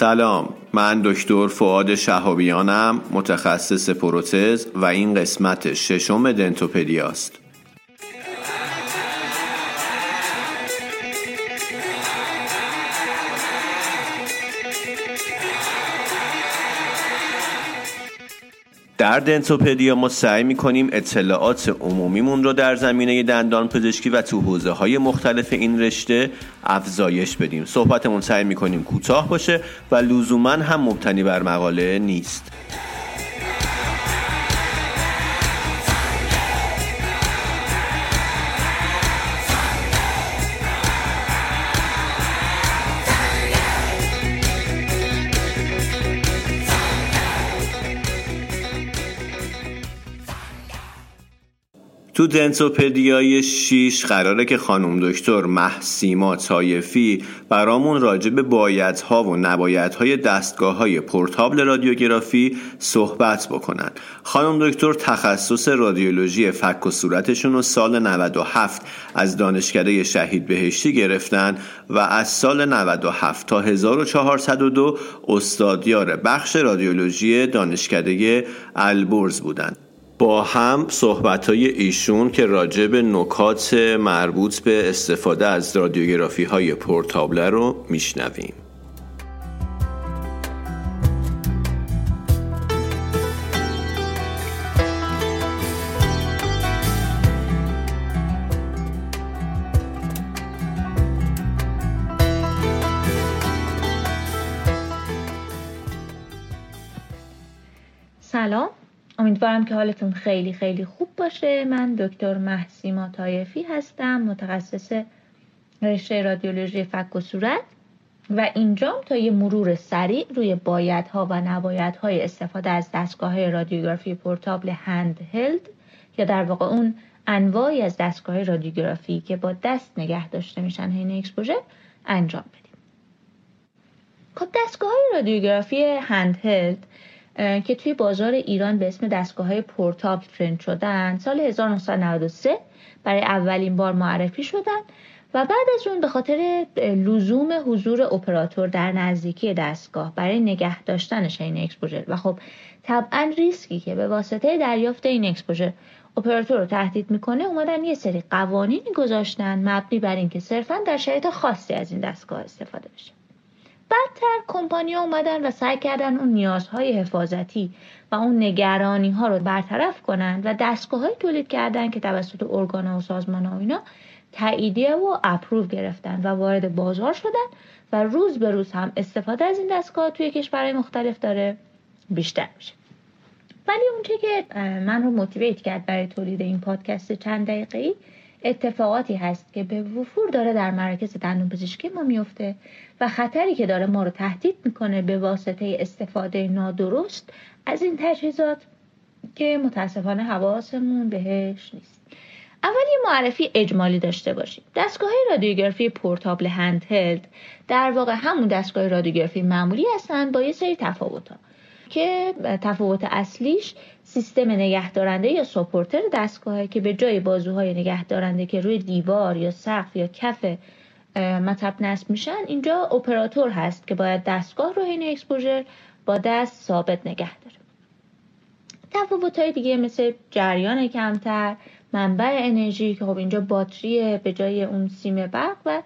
سلام من دکتر فعاد شهابیانم متخصص پروتز و این قسمت ششم دنتوپدیاست. در دنتوپدیا ما سعی می‌کنیم اطلاعات عمومیمون رو در زمینه دندان پزشکی و تو حوزه های مختلف این رشته افزایش بدیم. صحبتمون سعی می‌کنیم کوتاه باشه و لزوما هم مبتنی بر مقاله نیست. تو دنتوپدیای 6 قراره که خانم دکتر محسیما تایفی برامون راجع به بایدها و نبایدهای دستگاه های پورتابل رادیوگرافی صحبت بکنن. خانم دکتر تخصص رادیولوژی فک و صورتشون رو سال 97 از دانشکده شهید بهشتی گرفتن و از سال 97 تا 1402 استادیار بخش رادیولوژی دانشکده البرز بودند با هم صحبت های ایشون که راجع به نکات مربوط به استفاده از رادیوگرافی های پورتابله رو میشنویم. سلام. امیدوارم که حالتون خیلی خیلی خوب باشه. من دکتر مه‌سیما تایفی هستم متخصص رشته رادیولوژی فک و صورت و اینجام تا یه مرور سریع روی بایدها و نبایدهای استفاده از دستگاه رادیوگرافی portable hand held یا در واقع اون انواعی از دستگاه رادیوگرافی که با دست نگه داشته میشن حین exposure انجام بدیم. خب دستگاه رادیوگرافی hand held که توی بازار ایران به اسم دستگاه های portable trend شدن. سال 1993 برای اولین بار معرفی شدن و بعد از اون به خاطر لزوم حضور اپراتور در نزدیکی دستگاه برای نگه داشتنش این exposure. و خب طبعا ریسکی که به واسطه دریافت این exposure اپراتور رو تهدید می‌کنه اومدن یه سری قوانینی گذاشتن مبنی بر اینکه صرفا در شرایط خاصی از این دستگاه استفاده بشه. بعدتر کمپانیا اومدن و سعی کردن اون نیازهای حفاظتی و اون نگرانی ها رو برطرف کنن و دستگاه های تولید کردن که توسط ارگان و سازمان ها اینا تاییدیه و اپروو گرفتن و وارد بازار شدن و روز به روز هم استفاده از این دستگاه توی کشورهای مختلف داره بیشتر میشه. ولی اونچه که من رو موتیویت کرد برای تولید این پادکست چند دقیقه ای اتفاقاتی هست که به وفور داره در مراکز دندون پزشکی ما میفته و خطری که داره ما رو تهدید می‌کنه به واسطه استفاده نادرست از این تجهیزات که متاسفانه حواسمون بهش نیست. اول یه معرفی اجمالی داشته باشیم. دستگاه رادیوگرافی پورتابل هلد در واقع همون دستگاه رادیوگرافی معمولی هستن با یه سری تفاوت ها که تفاوت اصلیش سیستم نگهدارنده یا سپورتر دستگاهه که به جای بازوهای نگهدارنده که روی دیوار یا سقف یا کف مطب نصب میشن اینجا اپراتور هست که باید دستگاه رو این اکسپوژر با دست ثابت نگه داره. تفاوت های دیگه مثل جریان کمتر منبع انرژی که خب اینجا باتری به جای اون سیم برق و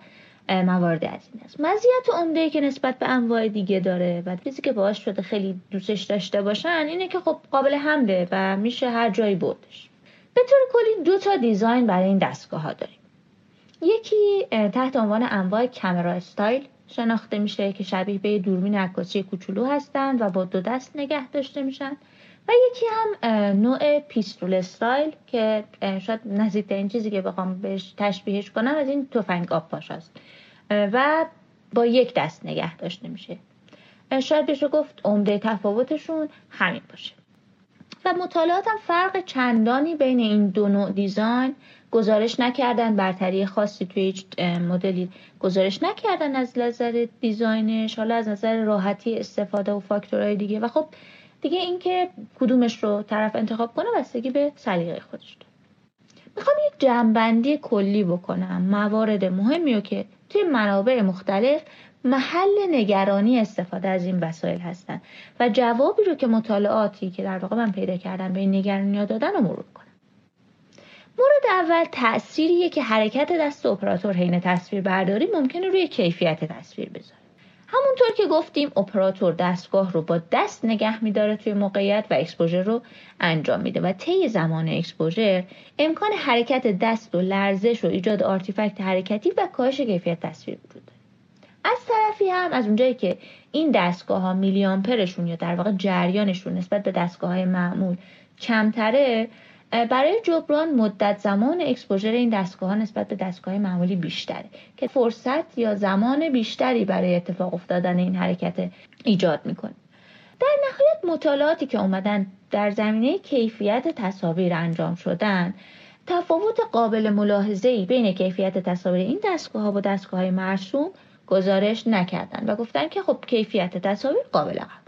موارد از این است. مزیت عمده که نسبت به انواع دیگه داره و چیزی که باعث شده خیلی دوستش داشته باشن اینه که خب قابل حمله و میشه هر جایی بردش. به طور کلی دو تا design برای این دستگاه ها داریم. یکی تحت عنوان انواع camera style شناخته میشه که شبیه به دوربین عکاسی کوچولو هستند و با دو دست نگه داشته میشن. و یکی هم نوع pistol style که شاید نزدیکترین چیزی که بخوام بهش تشبیهش کنم از این تفنگ آب پاش است و با یک دست نگه داشته میشه. شاید بشه گفت عمده تفاوتشون همین باشه. و مطالعات هم فرق چندانی بین این دو نوع دیزاین گزارش نکردن. برتری خاصی توی هیچ مدلی گزارش نکردن از نظر دیزاینش حالا از نظر راحتی استفاده و فاکتورهای دیگه. و خب دیگه اینکه کدومش رو طرف انتخاب کنه بستگی به سلیقه خودش داره. می‌خوام یه جنبندی کلی بکنم. موارد مهمی رو که توی منابع مختلف محل نگرانی استفاده از این وسایل هستن و جوابی رو که مطالعاتی که در واقع من پیدا کردم به این نگرانی دادن رو مرور کنم. مورد اول تأثیریه که حرکت دست اپراتور حین تصویر برداری ممکنه روی کیفیت تصویر بذاره. همونطور که گفتیم اپراتور دستگاه رو با دست نگه میداره توی موقعیت و exposure رو انجام میده و طی زمان exposure امکان حرکت دست و لرزش و ایجاد artifact حرکتی و کاهش کیفیت تصویر وجود داره. از طرفی هم از اونجایی که این دستگاه ها میلیامپرشون یا در واقع جریانشون نسبت به دستگاه های معمول کمتره برای جبران مدت زمان اکسپوژر این دستگاه ها نسبت به دستگاه معمولی بیشتره که فرصت یا زمان بیشتری برای اتفاق افتادن این حرکت ایجاد می‌کنه. در نهایت مطالعاتی که اومدن در زمینه کیفیت تصاویر انجام شدن تفاوت قابل ملاحظه بین کیفیت تصاویر این دستگاه ها با دستگاه های مرسوم گزارش نکردن و گفتن که خب کیفیت تصاویر قابل قبوله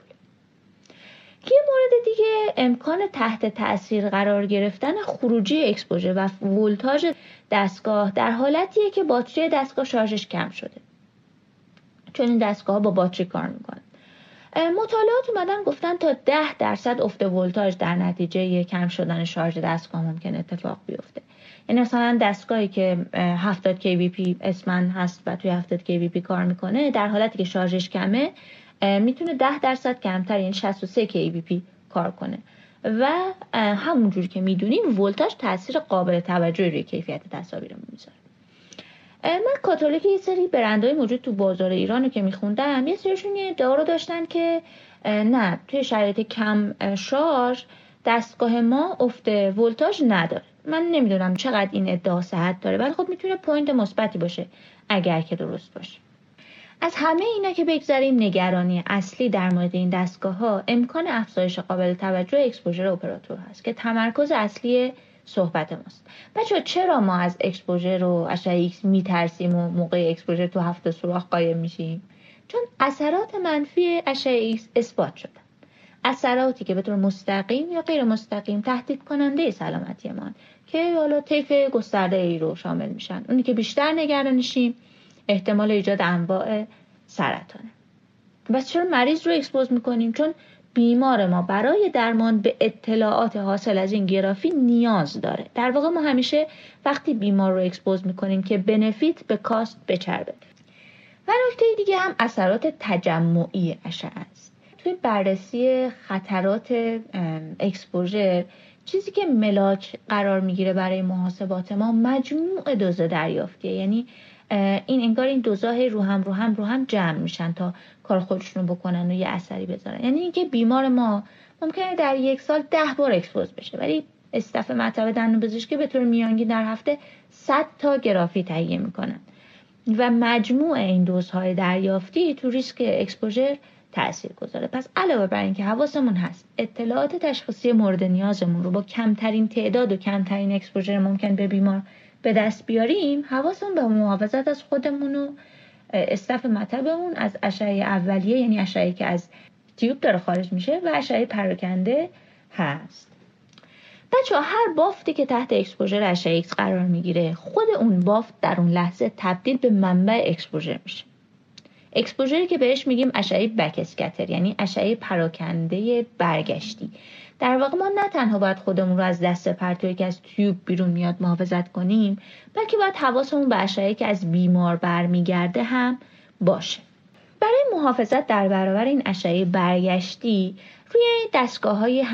یه مورد دیگه امکان تحت تاثیر قرار گرفتن خروجی exposure و ولتاژ دستگاه در حالتیه که باتری دستگاه شارژش کم شده. چون این دستگاه با باتری کار می‌کنه. مطالعات اومدن گفتن تا ده درصد افت ولتاژ در نتیجه کم شدن شارژ دستگاه ممکنه اتفاق بیفته. یعنی مثلا دستگاهی که 70 kVp اسمن هست و توی 70 kVp کار می‌کنه در حالتی که شارژش کمه می‌تونه 10 درصد کمتر یعنی 63 kVp کار کنه. و همونجور که می‌دونیم ولتاژ تاثیر قابل توجهی روی کیفیت تصاویرمون می‌ذاره. من کاتالوگ یه سری برندهای موجود تو بازار ایران رو که میخوندم یه سریشون یه ادعا رو داشتن که نه توی شرایط کم شارژ دستگاه ما افت ولتاژ نداره. من نمی‌دونم چقدر این ادعا صحت داره ولی خب می‌تونه point مثبتی باشه اگر که درست باشه. از همه اینا که بگذاریم نگرانی اصلی در مورد این دستگاه ها امکان افزایش قابل توجه exposure اپراتور هست که تمرکز اصلی صحبت ماست. بچه‌ها چرا ما از exposure و اشعه ایکس میترسیم و موقع exposure تو هفت تا سوراخ قایم میشیم؟ چون اثرات منفی اشعه ایکس اثبات شدن اثراتی که به طور مستقیم یا غیر مستقیم تهدید کننده سلامتی ما که حالا طیف گسترده ای رو شامل میشن. اونی که بیشتر نگرانشیم احتمال ایجاد انواع سرطانه. و چرا مریض رو expose می‌کنیم؟ چون بیمار ما برای درمان به اطلاعات حاصل از این گرافی نیاز داره. در واقع ما همیشه وقتی بیمار رو expose می‌کنیم که benefit به cost بچربه و نکته دیگه هم اثرات تجمعی اشعه است. توی بررسی خطرات exposure چیزی که ملاک قرار می‌گیره برای محاسبات ما مجموع دوز دریافتیه یعنی این انگار این دوزها رو هم رو هم رو هم جمع میشن تا کار خودشون بکنن و یه اثری بذارن. یعنی اینکه بیمار ما ممکنه در یک سال ده بار expose بشه ولی staff مطب دندون پزشکی به طور میانگین در هفته 100 تا گرافی تهیه می‌کنن. و مجموع این دوزهای دریافتی تو ریسک exposure تاثیر گذاره. پس علاوه بر اینکه حواسمون هست اطلاعات تشخیصی مورد نیازمون رو با کمترین تعداد و کمترین exposure ممکن به بیمار به دست بیاریم حواسمون به محافظت از خودمون و staff مطبمون از اشعه اولیه یعنی اشعه که از tube داره خارج میشه و اشعه پراکنده هست. بچه‌ها هر بافتی که تحت exposure اشعه ایکس قرار می‌گیره خود اون بافت در اون لحظه تبدیل به منبع exposure میشه. exposure ی که بهش میگیم اشعه backscatter یعنی اشعه پراکنده برگشتی. در واقع ما نه تنها باید خودمون رو از دست پرتوی که از tube بیرون میاد محافظت کنیم بلکه باید حواسمون به اشعه که از بیمار برمیگرده هم باشه. برای محافظت در برابر این اشعه برگشتی روی دستگاه های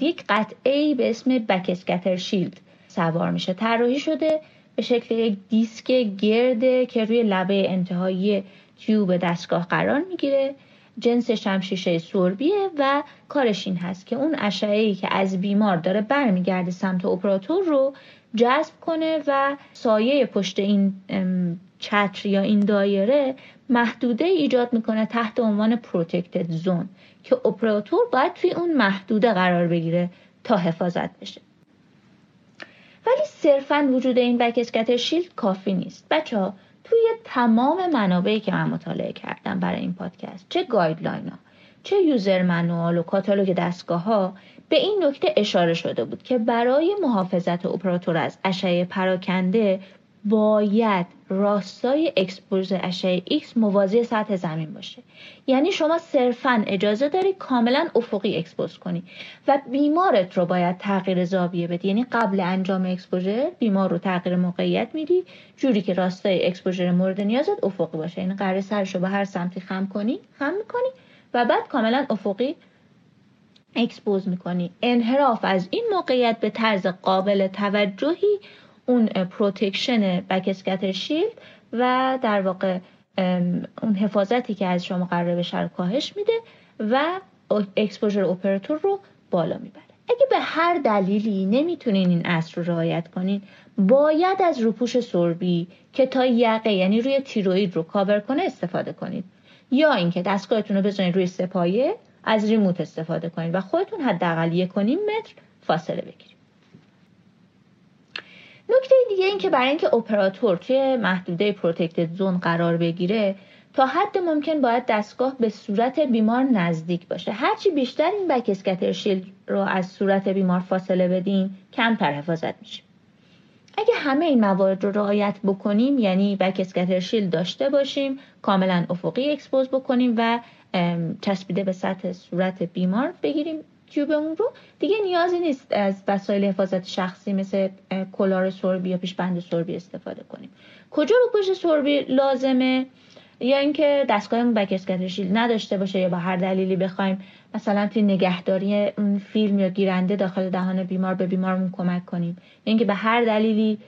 یک قطعه به اسم بکسکتر شیلد سوار میشه. طراحی شده به شکل یک دیسک گرده که روی لبه انتهایی تیوب دستگاه قرار می‌گیره. جنسش هم شیشه سربیه و کارش این هست که اون اشعه که از بیمار داره برمیگرده سمت اپراتور رو جذب کنه و سایه پشت این چتر یا این دایره محدوده ایجاد می‌کنه تحت عنوان protected zone که اپراتور باید توی اون محدوده قرار بگیره تا حفاظت بشه. ولی صرفا وجود این backscatter shield کافی نیست. بچه ها توی تمام منابعی که من مطالعه کردم برای این پادکست چه guideline ها چه user manual و کاتالوگ دستگاه ها به این نکته اشاره شده بود که برای محافظت اپراتور از اشعه پراکنده باید راستای exposure اشعه X موازی سطح زمین باشه. یعنی شما صرفا اجازه داری کاملا افقی expose کنی و بیمارت رو باید تغییر زاویه بدی. یعنی قبل انجام exposure بیمار رو تغییر موقعیت میدی جوری که راستای exposure مورد نیازت افقی باشه. یعنی قراره سرش رو به هر سمتی خم کنی خم می‌کنی و بعد کاملا افقی expose می‌کنی. انحراف از این موقعیت به طرز قابل توجهی اون protection back shield و در واقع اون حفاظتی که از شما قرار بشه رو کاهش میده و exposure اپراتور رو بالا می‌بره. اگه به هر دلیلی نمی‌تونین این اصل رو رعایت کنین باید از روپوش سربی که تا یقه یعنی روی تیروید رو کاور کنه استفاده کنید یا اینکه دستگاهتون رو بزنید روی سه‌پایه از remote استفاده کنید و خودتون حداقل یک متر فاصله بگیرید نکته دیگه این که برای اینکه اپراتور توی محدوده protected zone قرار بگیره تا حد ممکن باید دستگاه به صورت بیمار نزدیک باشه. هرچی بیشتر این backscatter shield رو از صورت بیمار فاصله بدیم کمتر حفاظت میشه. اگه همه این موارد رو رعایت بکنیم یعنی backscatter shield داشته باشیم کاملا افقی expose بکنیم و چسبیده به سطح صورت بیمار بگیریم. تیوبمون رو. دیگه نیازی نیست از وسایل حفاظت شخصی مثل کلار سربی یا پیشبند سربی استفاده کنیم. کجا رو پشت سربی لازمه؟ یا اینکه دستگاهمون بک اسکتر نداشته باشه یا به هر دلیلی بخوایم مثلا توی نگهداری فیلم یا گیرنده داخل دهان بیمار به بیمارمون کمک کنیم. یا اینکه به هر دلیلی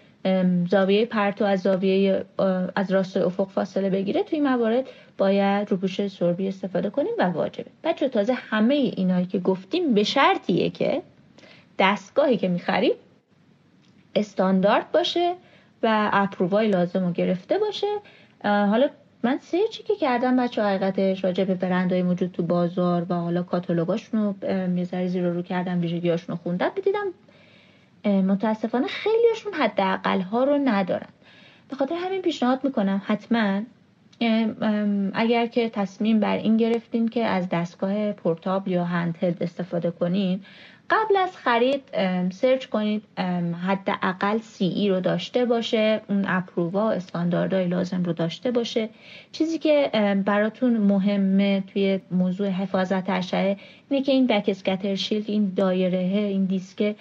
زاویه پرتو از زاویه از راستای افق فاصله بگیره توی موارد باید روپوش سربی استفاده کنیم و واجبه. بچه تازه همه اینایی که گفتیم به شرطیه که دستگاهی که می‌خریم استاندارد باشه و اپرووای لازم رو گرفته باشه. حالا من سرچی که کردم بچه حقیقتش راجع به برندهای موجود تو بازار و حالا کاتالوگاشون رو ذره زیر رو کردم ویژگیاشون رو خوندم بدیدم متاسفانه خیلیشون حداقل ها رو ندارن. به خاطر همین پیشنهاد می‌کنم حتما اگر که تصمیم بر این گرفتین که از دستگاه پورتابل یا هندهلد استفاده کنین قبل از خرید سرچ کنید حداقل سی ای رو داشته باشه اون اپرووا استانداردهای لازم رو داشته باشه. چیزی که براتون مهمه توی موضوع حفاظت اشعه اینه که این backscatter shield این دایره این دیسک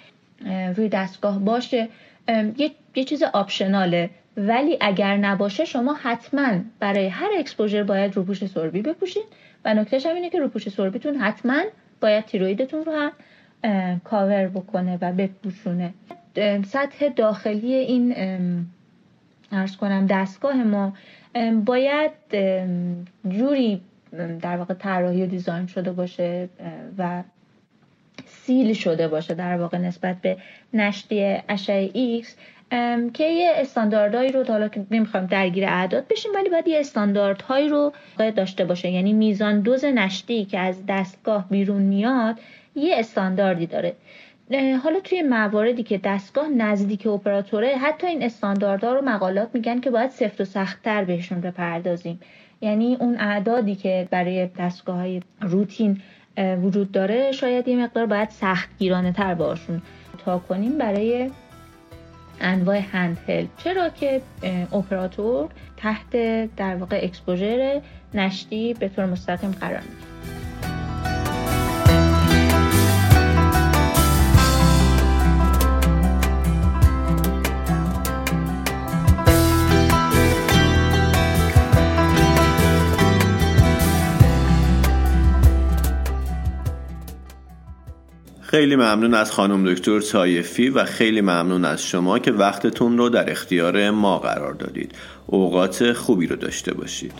روی دستگاه باشه یه, یه چیز optional ه. ولی اگر نباشه شما حتما برای هر exposure باید روپوش سربی بپوشید و نکتهش هم اینه که روپوش سربیتون حتما باید تیرویدتون رو هم کاور بکنه و بپوشونه. سطح داخلی این عرض کنم دستگاه ما باید جوری در واقع طراحی و دیزاین شده باشه و سیل شده باشه در واقع نسبت به نشتی اشعه X که یه استانداردهایی رو حالا که نمی‌خوایم درگیر اعداد بشیم ولی باید یه استانداردهایی رو داشته باشه. یعنی میزان دوز نشتی که از دستگاه بیرون میاد یه استانداردی داره. حالا توی مواردی که دستگاه نزدیک اپراتوره حتی این استانداردها رو مقالات میگن که باید سفت و سختتر بهشون بپردازیم. یعنی اون اعدادی که برای دستگاه های روتین وجود داره شاید یه مقدار باید سخت گیرانه تر باشون تا کنیم برای انواع هندهل. چرا که اپراتور تحت در واقع اکسپوژر نشتی به طور مستقیم قرار می‌گیره. خیلی ممنون از خانم دکتر سایفی و خیلی ممنون از شما که وقتتون رو در اختیار ما قرار دادید. اوقات خوبی رو داشته باشید.